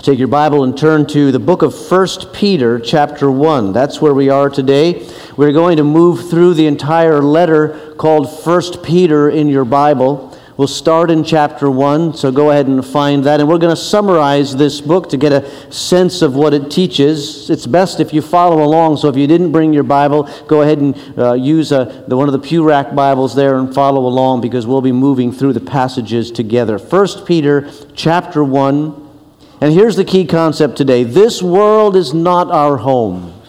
Take your Bible and turn to the book of 1 Peter, chapter 1. That's where we are today. We're going to move through the entire letter called 1 Peter in your Bible. We'll start in chapter 1, so go ahead and find that. And we're going to summarize this book to get a sense of what it teaches. It's best if you follow along, so if you didn't bring your Bible, go ahead and uh, use uh, the, one of the pew rack Bibles there and follow along because we'll be moving through the passages together. 1 Peter chapter 1 and here's the key concept today this world is not our home.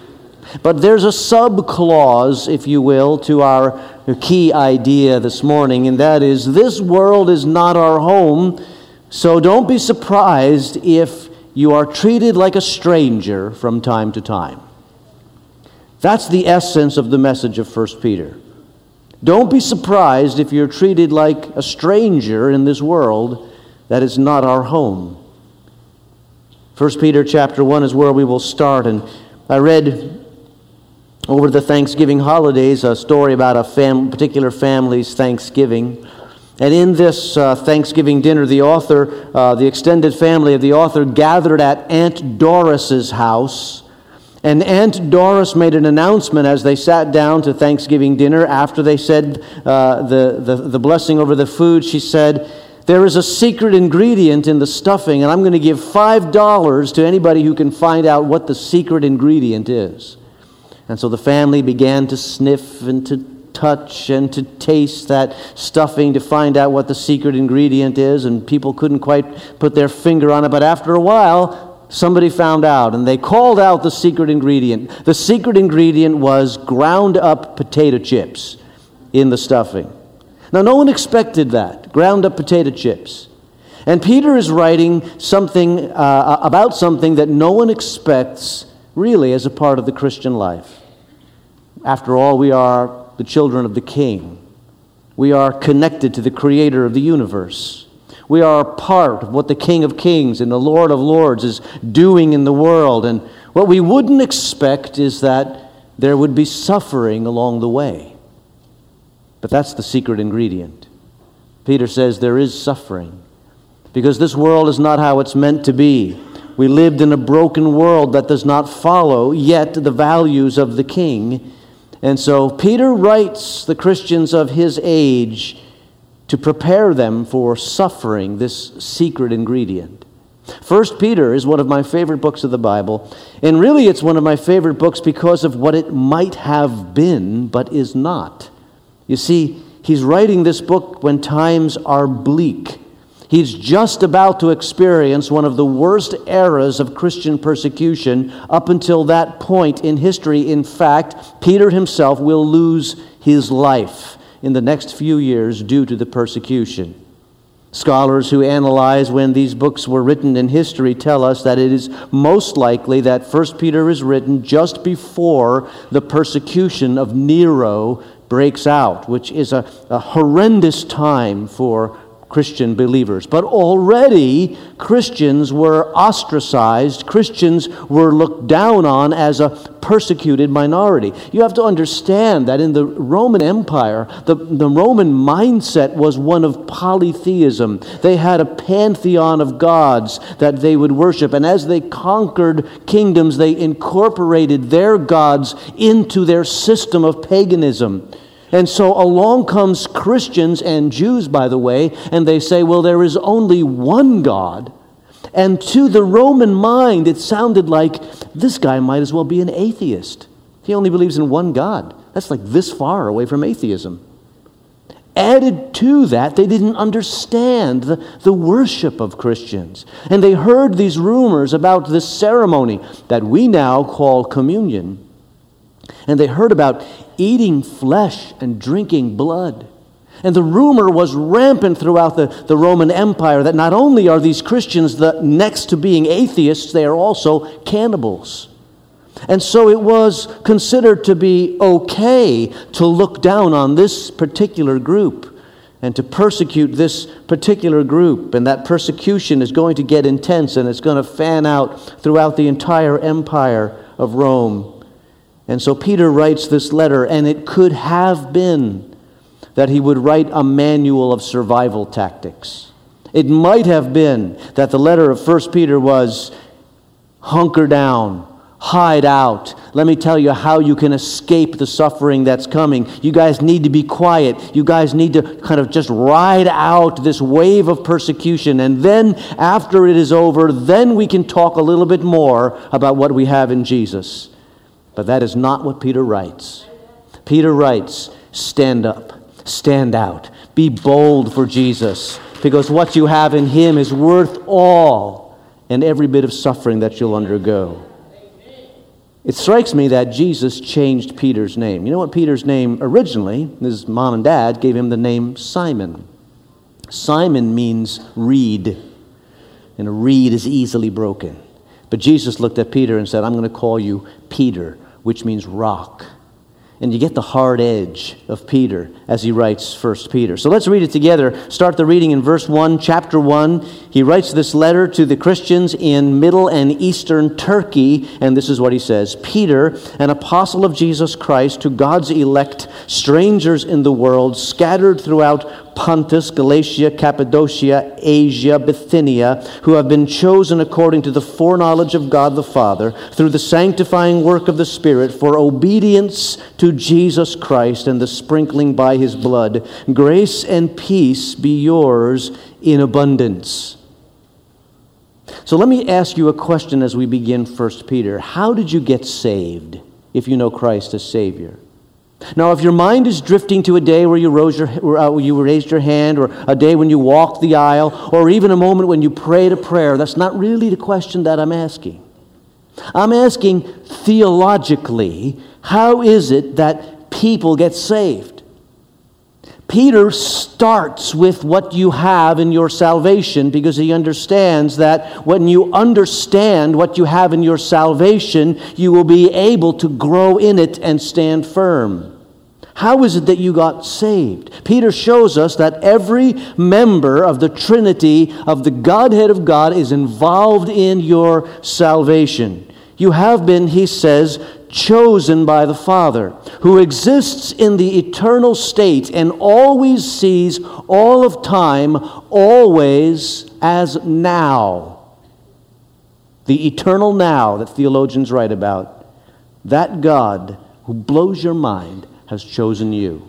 But there's a sub clause, if you will, to our key idea this morning, and that is this world is not our home, so don't be surprised if you are treated like a stranger from time to time. That's the essence of the message of 1 Peter. Don't be surprised if you're treated like a stranger in this world that is not our home. 1 Peter chapter 1 is where we will start. And I read over the Thanksgiving holidays a story about a fam- particular family's Thanksgiving. And in this uh, Thanksgiving dinner, the author, uh, the extended family of the author, gathered at Aunt Doris's house. And Aunt Doris made an announcement as they sat down to Thanksgiving dinner. After they said uh, the, the, the blessing over the food, she said, there is a secret ingredient in the stuffing, and I'm going to give $5 to anybody who can find out what the secret ingredient is. And so the family began to sniff and to touch and to taste that stuffing to find out what the secret ingredient is, and people couldn't quite put their finger on it. But after a while, somebody found out, and they called out the secret ingredient. The secret ingredient was ground up potato chips in the stuffing. Now, no one expected that ground up potato chips. And Peter is writing something uh, about something that no one expects really as a part of the Christian life. After all, we are the children of the King. We are connected to the Creator of the universe. We are a part of what the King of Kings and the Lord of Lords is doing in the world. And what we wouldn't expect is that there would be suffering along the way. But that's the secret ingredient. Peter says there is suffering because this world is not how it's meant to be. We lived in a broken world that does not follow yet the values of the king. And so Peter writes the Christians of his age to prepare them for suffering, this secret ingredient. First Peter is one of my favorite books of the Bible, and really it's one of my favorite books because of what it might have been but is not. You see, he's writing this book when times are bleak. He's just about to experience one of the worst eras of Christian persecution up until that point in history. In fact, Peter himself will lose his life in the next few years due to the persecution. Scholars who analyze when these books were written in history tell us that it is most likely that 1 Peter is written just before the persecution of Nero breaks out, which is a, a horrendous time for Christian believers. But already Christians were ostracized, Christians were looked down on as a persecuted minority. You have to understand that in the Roman Empire, the, the Roman mindset was one of polytheism. They had a pantheon of gods that they would worship, and as they conquered kingdoms, they incorporated their gods into their system of paganism. And so along comes Christians and Jews, by the way, and they say, well, there is only one God. And to the Roman mind, it sounded like this guy might as well be an atheist. He only believes in one God. That's like this far away from atheism. Added to that, they didn't understand the, the worship of Christians. And they heard these rumors about this ceremony that we now call communion. And they heard about eating flesh and drinking blood. And the rumor was rampant throughout the, the Roman Empire that not only are these Christians the next to being atheists, they are also cannibals. And so it was considered to be okay to look down on this particular group and to persecute this particular group. And that persecution is going to get intense and it's going to fan out throughout the entire empire of Rome. And so Peter writes this letter, and it could have been that he would write a manual of survival tactics. It might have been that the letter of 1 Peter was hunker down, hide out. Let me tell you how you can escape the suffering that's coming. You guys need to be quiet. You guys need to kind of just ride out this wave of persecution. And then, after it is over, then we can talk a little bit more about what we have in Jesus. But that is not what Peter writes. Peter writes, Stand up, stand out, be bold for Jesus, because what you have in Him is worth all and every bit of suffering that you'll undergo. It strikes me that Jesus changed Peter's name. You know what Peter's name originally, his mom and dad gave him the name Simon. Simon means reed, and a reed is easily broken. But Jesus looked at Peter and said, I'm going to call you Peter, which means rock and you get the hard edge of Peter as he writes 1 Peter. So let's read it together. Start the reading in verse 1, chapter 1. He writes this letter to the Christians in Middle and Eastern Turkey, and this is what he says Peter, an apostle of Jesus Christ, to God's elect, strangers in the world, scattered throughout Pontus, Galatia, Cappadocia, Asia, Bithynia, who have been chosen according to the foreknowledge of God the Father, through the sanctifying work of the Spirit, for obedience to Jesus Christ and the sprinkling by his blood. Grace and peace be yours in abundance. So let me ask you a question as we begin 1 Peter. How did you get saved if you know Christ as Savior? Now, if your mind is drifting to a day where you, rose your, uh, you raised your hand, or a day when you walked the aisle, or even a moment when you prayed a prayer, that's not really the question that I'm asking. I'm asking theologically, how is it that people get saved? Peter starts with what you have in your salvation because he understands that when you understand what you have in your salvation, you will be able to grow in it and stand firm. How is it that you got saved? Peter shows us that every member of the Trinity of the Godhead of God is involved in your salvation. You have been, he says, chosen by the Father, who exists in the eternal state and always sees all of time, always as now. The eternal now that theologians write about. That God who blows your mind has chosen you.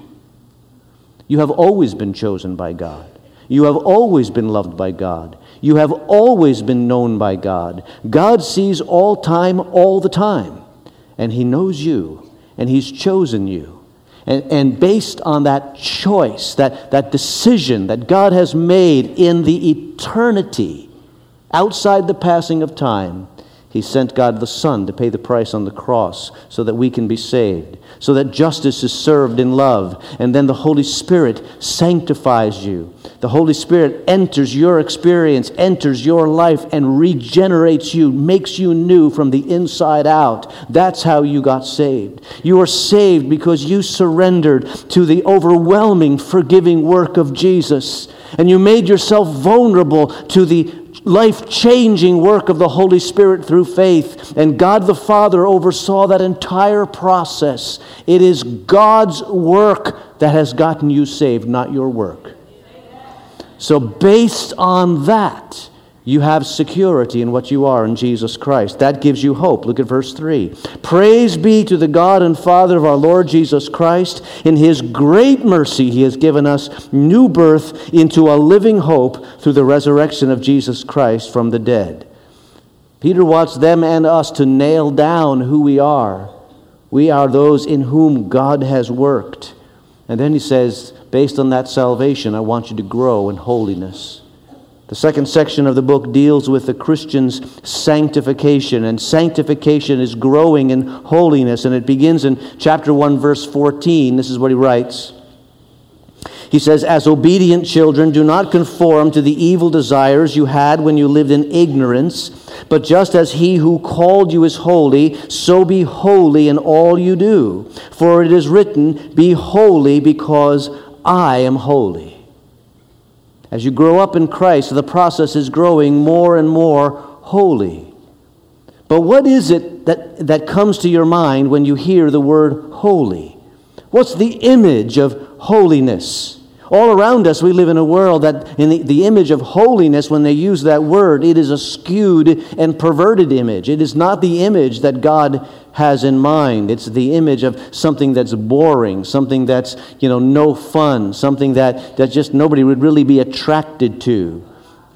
You have always been chosen by God. You have always been loved by God. You have always been known by God. God sees all time, all the time. And He knows you, and He's chosen you. And, and based on that choice, that, that decision that God has made in the eternity, outside the passing of time, he sent God the Son to pay the price on the cross so that we can be saved, so that justice is served in love. And then the Holy Spirit sanctifies you. The Holy Spirit enters your experience, enters your life, and regenerates you, makes you new from the inside out. That's how you got saved. You are saved because you surrendered to the overwhelming, forgiving work of Jesus. And you made yourself vulnerable to the life changing work of the Holy Spirit through faith. And God the Father oversaw that entire process. It is God's work that has gotten you saved, not your work. So, based on that, you have security in what you are in Jesus Christ. That gives you hope. Look at verse 3. Praise be to the God and Father of our Lord Jesus Christ. In his great mercy, he has given us new birth into a living hope through the resurrection of Jesus Christ from the dead. Peter wants them and us to nail down who we are. We are those in whom God has worked. And then he says, based on that salvation, I want you to grow in holiness. The second section of the book deals with the Christian's sanctification, and sanctification is growing in holiness, and it begins in chapter 1, verse 14. This is what he writes. He says, As obedient children, do not conform to the evil desires you had when you lived in ignorance, but just as he who called you is holy, so be holy in all you do. For it is written, Be holy because I am holy. As you grow up in Christ, the process is growing more and more holy. But what is it that, that comes to your mind when you hear the word holy? What's the image of holiness? All around us, we live in a world that, in the, the, image of holiness, when they use that word, it is a skewed and perverted image. It is not the image that God has in mind. It's the image of something that's boring, something that's, you know, no fun, something that, that just nobody would really be attracted to.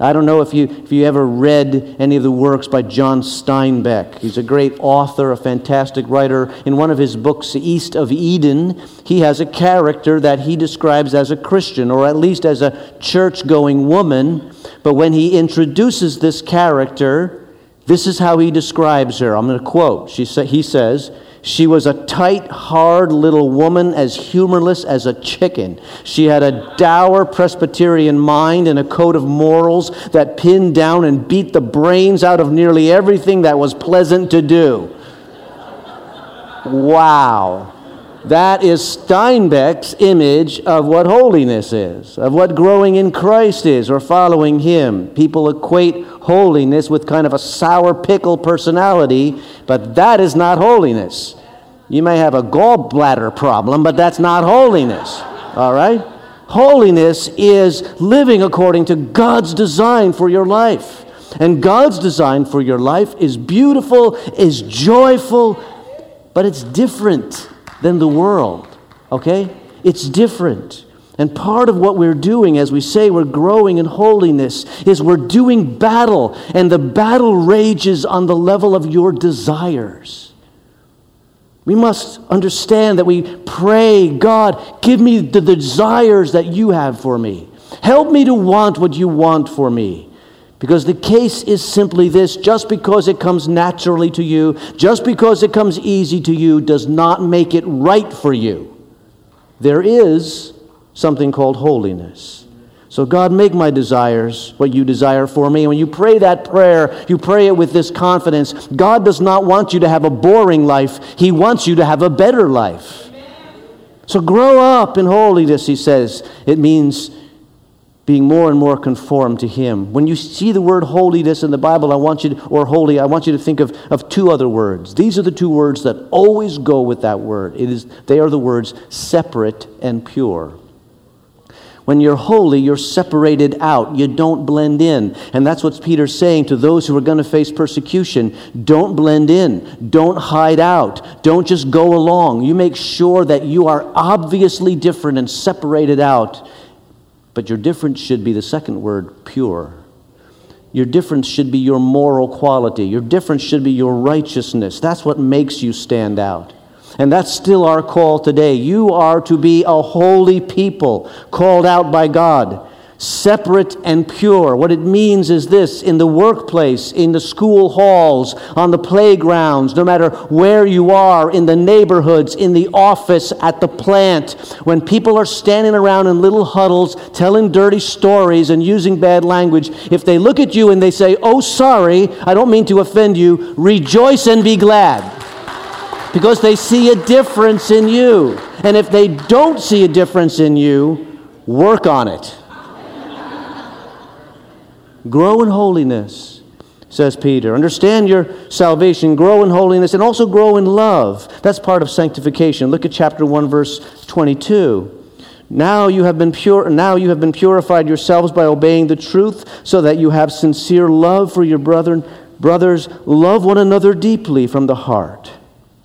I don't know if you, if you ever read any of the works by John Steinbeck. He's a great author, a fantastic writer. In one of his books, East of Eden, he has a character that he describes as a Christian, or at least as a church going woman. But when he introduces this character, this is how he describes her. I'm going to quote. She sa- he says, she was a tight, hard little woman, as humorless as a chicken. She had a dour Presbyterian mind and a code of morals that pinned down and beat the brains out of nearly everything that was pleasant to do. Wow. That is Steinbeck's image of what holiness is, of what growing in Christ is, or following Him. People equate holiness with kind of a sour pickle personality, but that is not holiness. You may have a gallbladder problem, but that's not holiness. All right? Holiness is living according to God's design for your life. And God's design for your life is beautiful, is joyful, but it's different than the world, okay? It's different. And part of what we're doing as we say we're growing in holiness is we're doing battle, and the battle rages on the level of your desires. We must understand that we pray, God, give me the desires that you have for me. Help me to want what you want for me. Because the case is simply this just because it comes naturally to you, just because it comes easy to you, does not make it right for you. There is something called holiness. So, God, make my desires what you desire for me. And when you pray that prayer, you pray it with this confidence. God does not want you to have a boring life, He wants you to have a better life. So, grow up in holiness, He says. It means being more and more conformed to Him. When you see the word holiness in the Bible, I want you to, or holy, I want you to think of, of two other words. These are the two words that always go with that word. It is, they are the words separate and pure. When you're holy, you're separated out. You don't blend in. And that's what Peter's saying to those who are going to face persecution. Don't blend in. Don't hide out. Don't just go along. You make sure that you are obviously different and separated out but your difference should be the second word, pure. Your difference should be your moral quality. Your difference should be your righteousness. That's what makes you stand out. And that's still our call today. You are to be a holy people called out by God separate and pure. What it means is this in the workplace, in the school halls, on the playgrounds, no matter where you are, in the neighborhoods, in the office, at the plant, when people are standing around in little huddles telling dirty stories and using bad language, if they look at you and they say, Oh, sorry, I don't mean to offend you, rejoice and be glad. Because they see a difference in you. And if they don't see a difference in you, work on it. Grow in holiness, says Peter. Understand your salvation, grow in holiness, and also grow in love. That's part of sanctification. Look at chapter 1, verse 22. Now you have been pure now you have been purified yourselves by obeying the truth, so that you have sincere love for your brethren. Brothers, love one another deeply from the heart.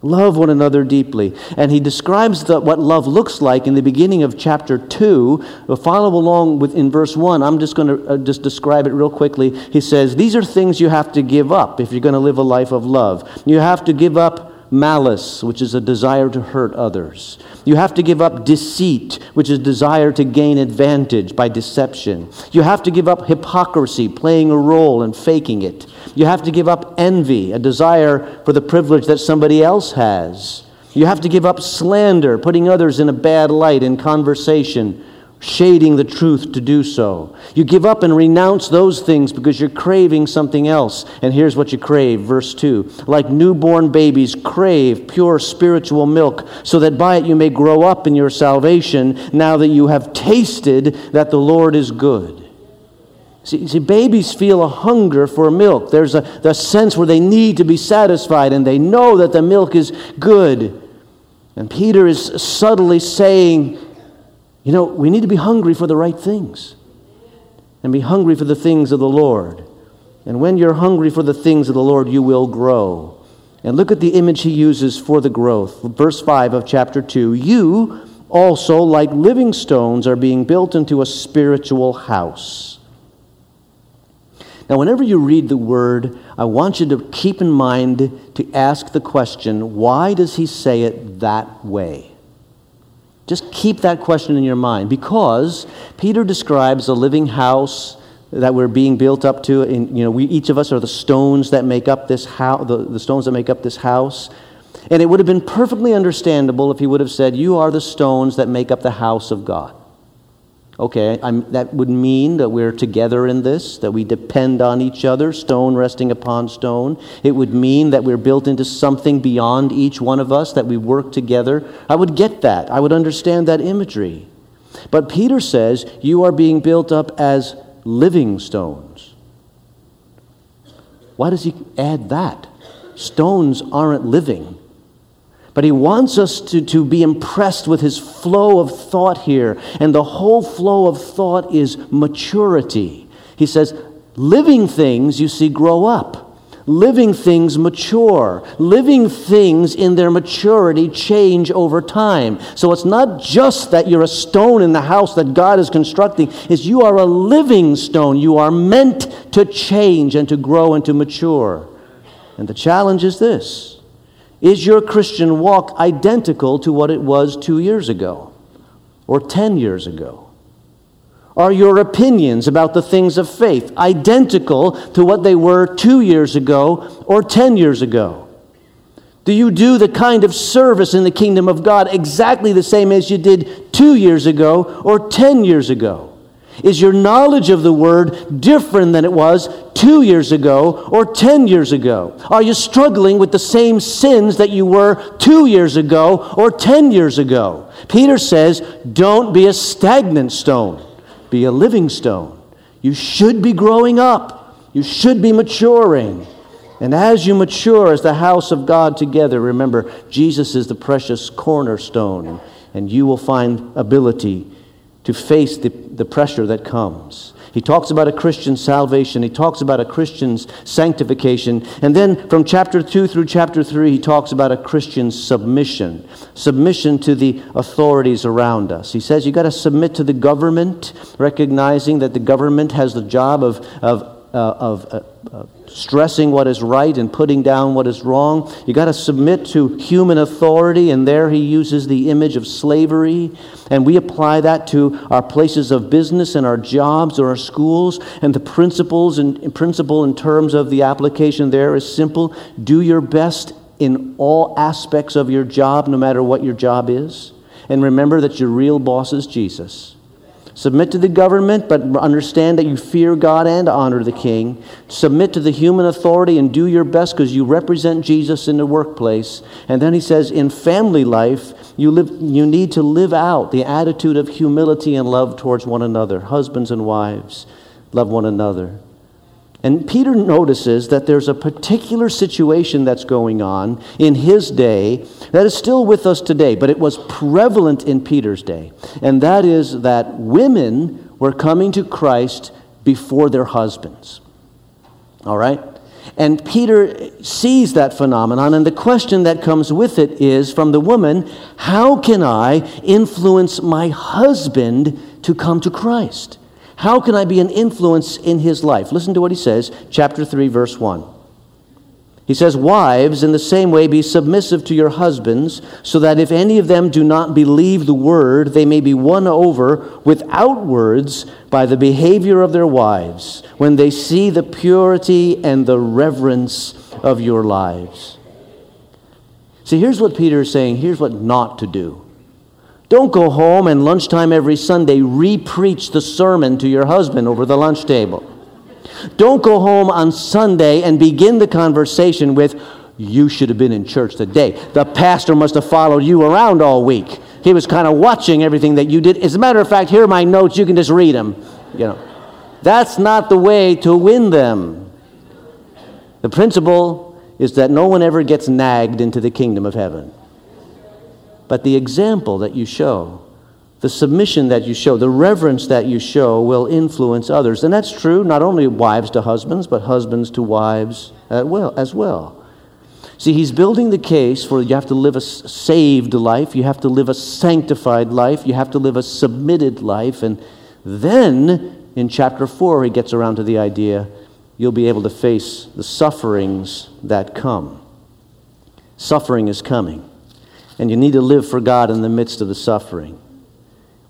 Love one another deeply. And he describes the, what love looks like in the beginning of chapter 2. We'll follow along with, in verse 1. I'm just going to uh, just describe it real quickly. He says, These are things you have to give up if you're going to live a life of love. You have to give up malice, which is a desire to hurt others. You have to give up deceit, which is desire to gain advantage by deception. You have to give up hypocrisy, playing a role and faking it. You have to give up envy, a desire for the privilege that somebody else has. You have to give up slander, putting others in a bad light in conversation shading the truth to do so. You give up and renounce those things because you're craving something else. And here's what you crave, verse 2. Like newborn babies, crave pure spiritual milk, so that by it you may grow up in your salvation, now that you have tasted that the Lord is good. See, see, babies feel a hunger for milk. There's a, a sense where they need to be satisfied, and they know that the milk is good. And Peter is subtly saying, You know, we need to be hungry for the right things and be hungry for the things of the Lord. And when you're hungry for the things of the Lord, you will grow. And look at the image he uses for the growth. Verse 5 of chapter 2 You also, like living stones, are being built into a spiritual house. Now, whenever you read the word, I want you to keep in mind to ask the question why does he say it that way? Just keep that question in your mind because Peter describes a living house that we're being built up to. And, you know, we, each of us are the stones that make up this house, the, the stones that make up this house. And it would have been perfectly understandable if he would have said, You are the stones that make up the house of God. Okay, I'm, that would mean that we're together in this, that we depend on each other, stone resting upon stone. It would mean that we're built into something beyond each one of us, that we work together. I would get that. I would understand that imagery. But Peter says, You are being built up as living stones. Why does he add that? Stones aren't living. But he wants us to, to be impressed with his flow of thought here. And the whole flow of thought is maturity. He says, living things, you see, grow up. Living things mature. Living things in their maturity change over time. So it's not just that you're a stone in the house that God is constructing, is you are a living stone. You are meant to change and to grow and to mature. And the challenge is this is your Christian walk identical to what it was two years ago or 10 years ago? Are your opinions about the things of faith identical to what they were two years ago or 10 years ago? Do you do the kind of service in the kingdom of God exactly the same as you did two years ago or 10 years ago? Is your knowledge of the word different than it was two years ago or 10 years ago? Are you struggling with the same sins that you were two years ago or 10 years ago? Peter says, don't be a stagnant stone, be a living stone. You should be growing up, you should be maturing. And as you mature as the house of God together, remember, Jesus is the precious cornerstone, and you will find ability to face the, the pressure that comes. He talks about a Christian salvation. He talks about a Christian's sanctification. And then from chapter 2 through chapter 3, he talks about a Christian's submission submission to the authorities around us. He says you got to submit to the government, recognizing that the government has the job of, of, of uh, uh, stressing what is right and putting down what is wrong. You got to submit to human authority, and there he uses the image of slavery. And we apply that to our places of business and our jobs or our schools. And the principles and principle in terms of the application there is simple do your best in all aspects of your job, no matter what your job is. And remember that your real boss is Jesus. Submit to the government, but understand that you fear God and honor the king. Submit to the human authority and do your best because you represent Jesus in the workplace. And then he says, in family life, you, live, you need to live out the attitude of humility and love towards one another. Husbands and wives, love one another. And Peter notices that there's a particular situation that's going on in his day that is still with us today, but it was prevalent in Peter's day. And that is that women were coming to Christ before their husbands. All right? And Peter sees that phenomenon, and the question that comes with it is from the woman, How can I influence my husband to come to Christ? How can I be an influence in his life? Listen to what he says, chapter 3, verse 1. He says, Wives, in the same way, be submissive to your husbands, so that if any of them do not believe the word, they may be won over without words by the behavior of their wives, when they see the purity and the reverence of your lives. See, here's what Peter is saying here's what not to do. Don't go home and lunchtime every Sunday re-preach the sermon to your husband over the lunch table. Don't go home on Sunday and begin the conversation with, You should have been in church today. The pastor must have followed you around all week. He was kind of watching everything that you did. As a matter of fact, here are my notes. You can just read them. You know, that's not the way to win them. The principle is that no one ever gets nagged into the kingdom of heaven but the example that you show, the submission that you show, the reverence that you show will influence others. And that's true not only wives to husbands, but husbands to wives as well. See, he's building the case for you have to live a saved life, you have to live a sanctified life, you have to live a submitted life. And then in chapter 4, he gets around to the idea you'll be able to face the sufferings that come. Suffering is coming, and you need to live for God in the midst of the suffering.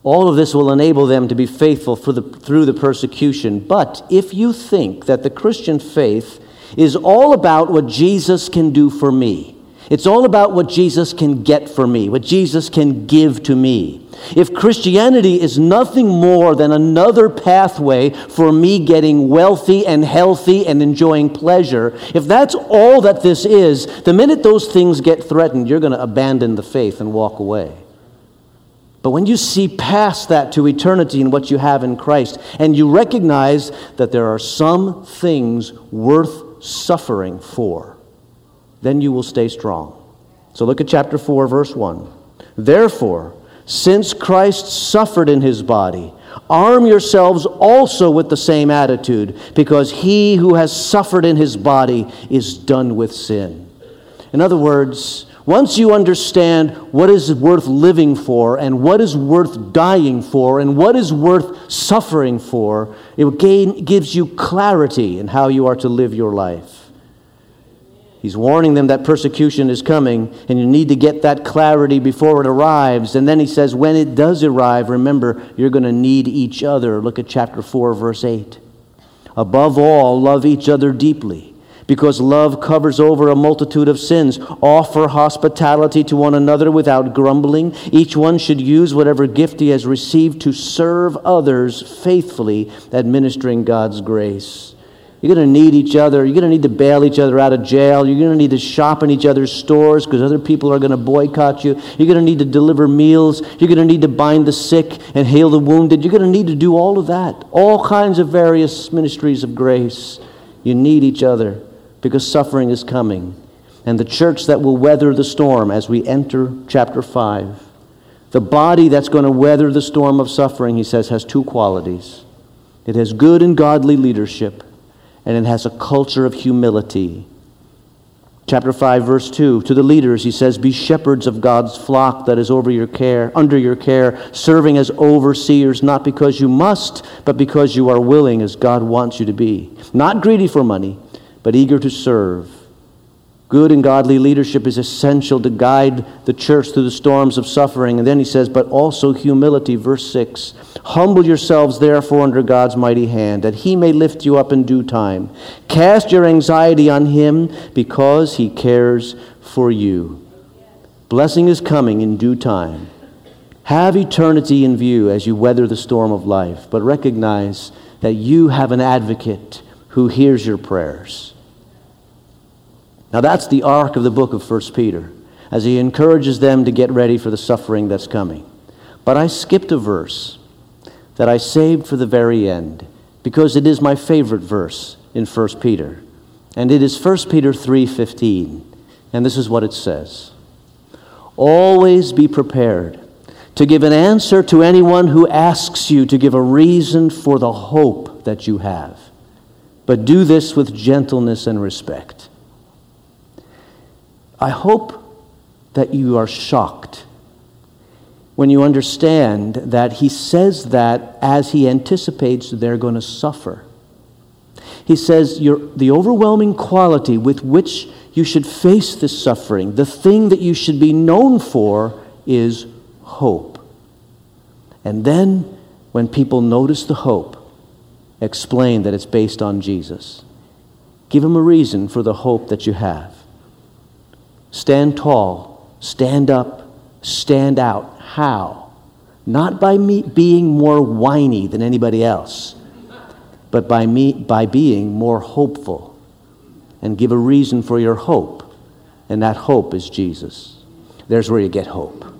All of this will enable them to be faithful the, through the persecution. But if you think that the Christian faith is all about what Jesus can do for me, it's all about what Jesus can get for me, what Jesus can give to me. If Christianity is nothing more than another pathway for me getting wealthy and healthy and enjoying pleasure, if that's all that this is, the minute those things get threatened, you're going to abandon the faith and walk away. But when you see past that to eternity and what you have in Christ, and you recognize that there are some things worth suffering for, then you will stay strong. So look at chapter 4, verse 1. Therefore, since Christ suffered in his body, arm yourselves also with the same attitude, because he who has suffered in his body is done with sin. In other words, once you understand what is worth living for and what is worth dying for and what is worth suffering for, it gain, gives you clarity in how you are to live your life. He's warning them that persecution is coming, and you need to get that clarity before it arrives. And then he says, when it does arrive, remember, you're going to need each other. Look at chapter 4, verse 8. Above all, love each other deeply because love covers over a multitude of sins. Offer hospitality to one another without grumbling. Each one should use whatever gift he has received to serve others faithfully, administering God's grace. You're going to need each other. You're going to need to bail each other out of jail. You're going to need to shop in each other's stores because other people are going to boycott you. You're going to need to deliver meals. You're going to need to bind the sick and heal the wounded. You're going to need to do all of that. All kinds of various ministries of grace. You need each other because suffering is coming. And the church that will weather the storm as we enter chapter 5. The body that's going to weather the storm of suffering, he says, has two qualities it has good and godly leadership, and it has a culture of humility. Chapter 5, verse 2. To the leaders, he says, Be shepherds of God's flock that is over your care, under your care, serving as overseers, not because you must, but because you are willing, as God wants you to be. Not greedy for money, but eager to serve. Good and godly leadership is essential to guide the church through the storms of suffering. And then he says, but also humility. Verse 6 Humble yourselves, therefore, under God's mighty hand, that he may lift you up in due time. Cast your anxiety on him because he cares for you. Blessing is coming in due time. Have eternity in view as you weather the storm of life, but recognize that you have an advocate who hears your prayers. Now, that's the arc of the book of 1 Peter, as he encourages them to get ready for the suffering that's coming. But I skipped a verse that I saved for the very end because it is my favorite verse in 1 Peter. And it is 1 Peter 3:15. And this is what it says. Always be prepared to give an answer to anyone who asks you to give a reason for the hope that you have. But do this with gentleness and respect I hope that you are shocked when you understand that he says that as he anticipates they're going to suffer. He says the overwhelming quality with which you should face this suffering, the thing that you should be known for, is hope. And then, when people notice the hope, explain that it's based on Jesus. Give them a reason for the hope that you have. Stand tall, stand up, stand out. How? Not by me being more whiny than anybody else, but by, me, by being more hopeful. And give a reason for your hope, and that hope is Jesus. There's where you get hope.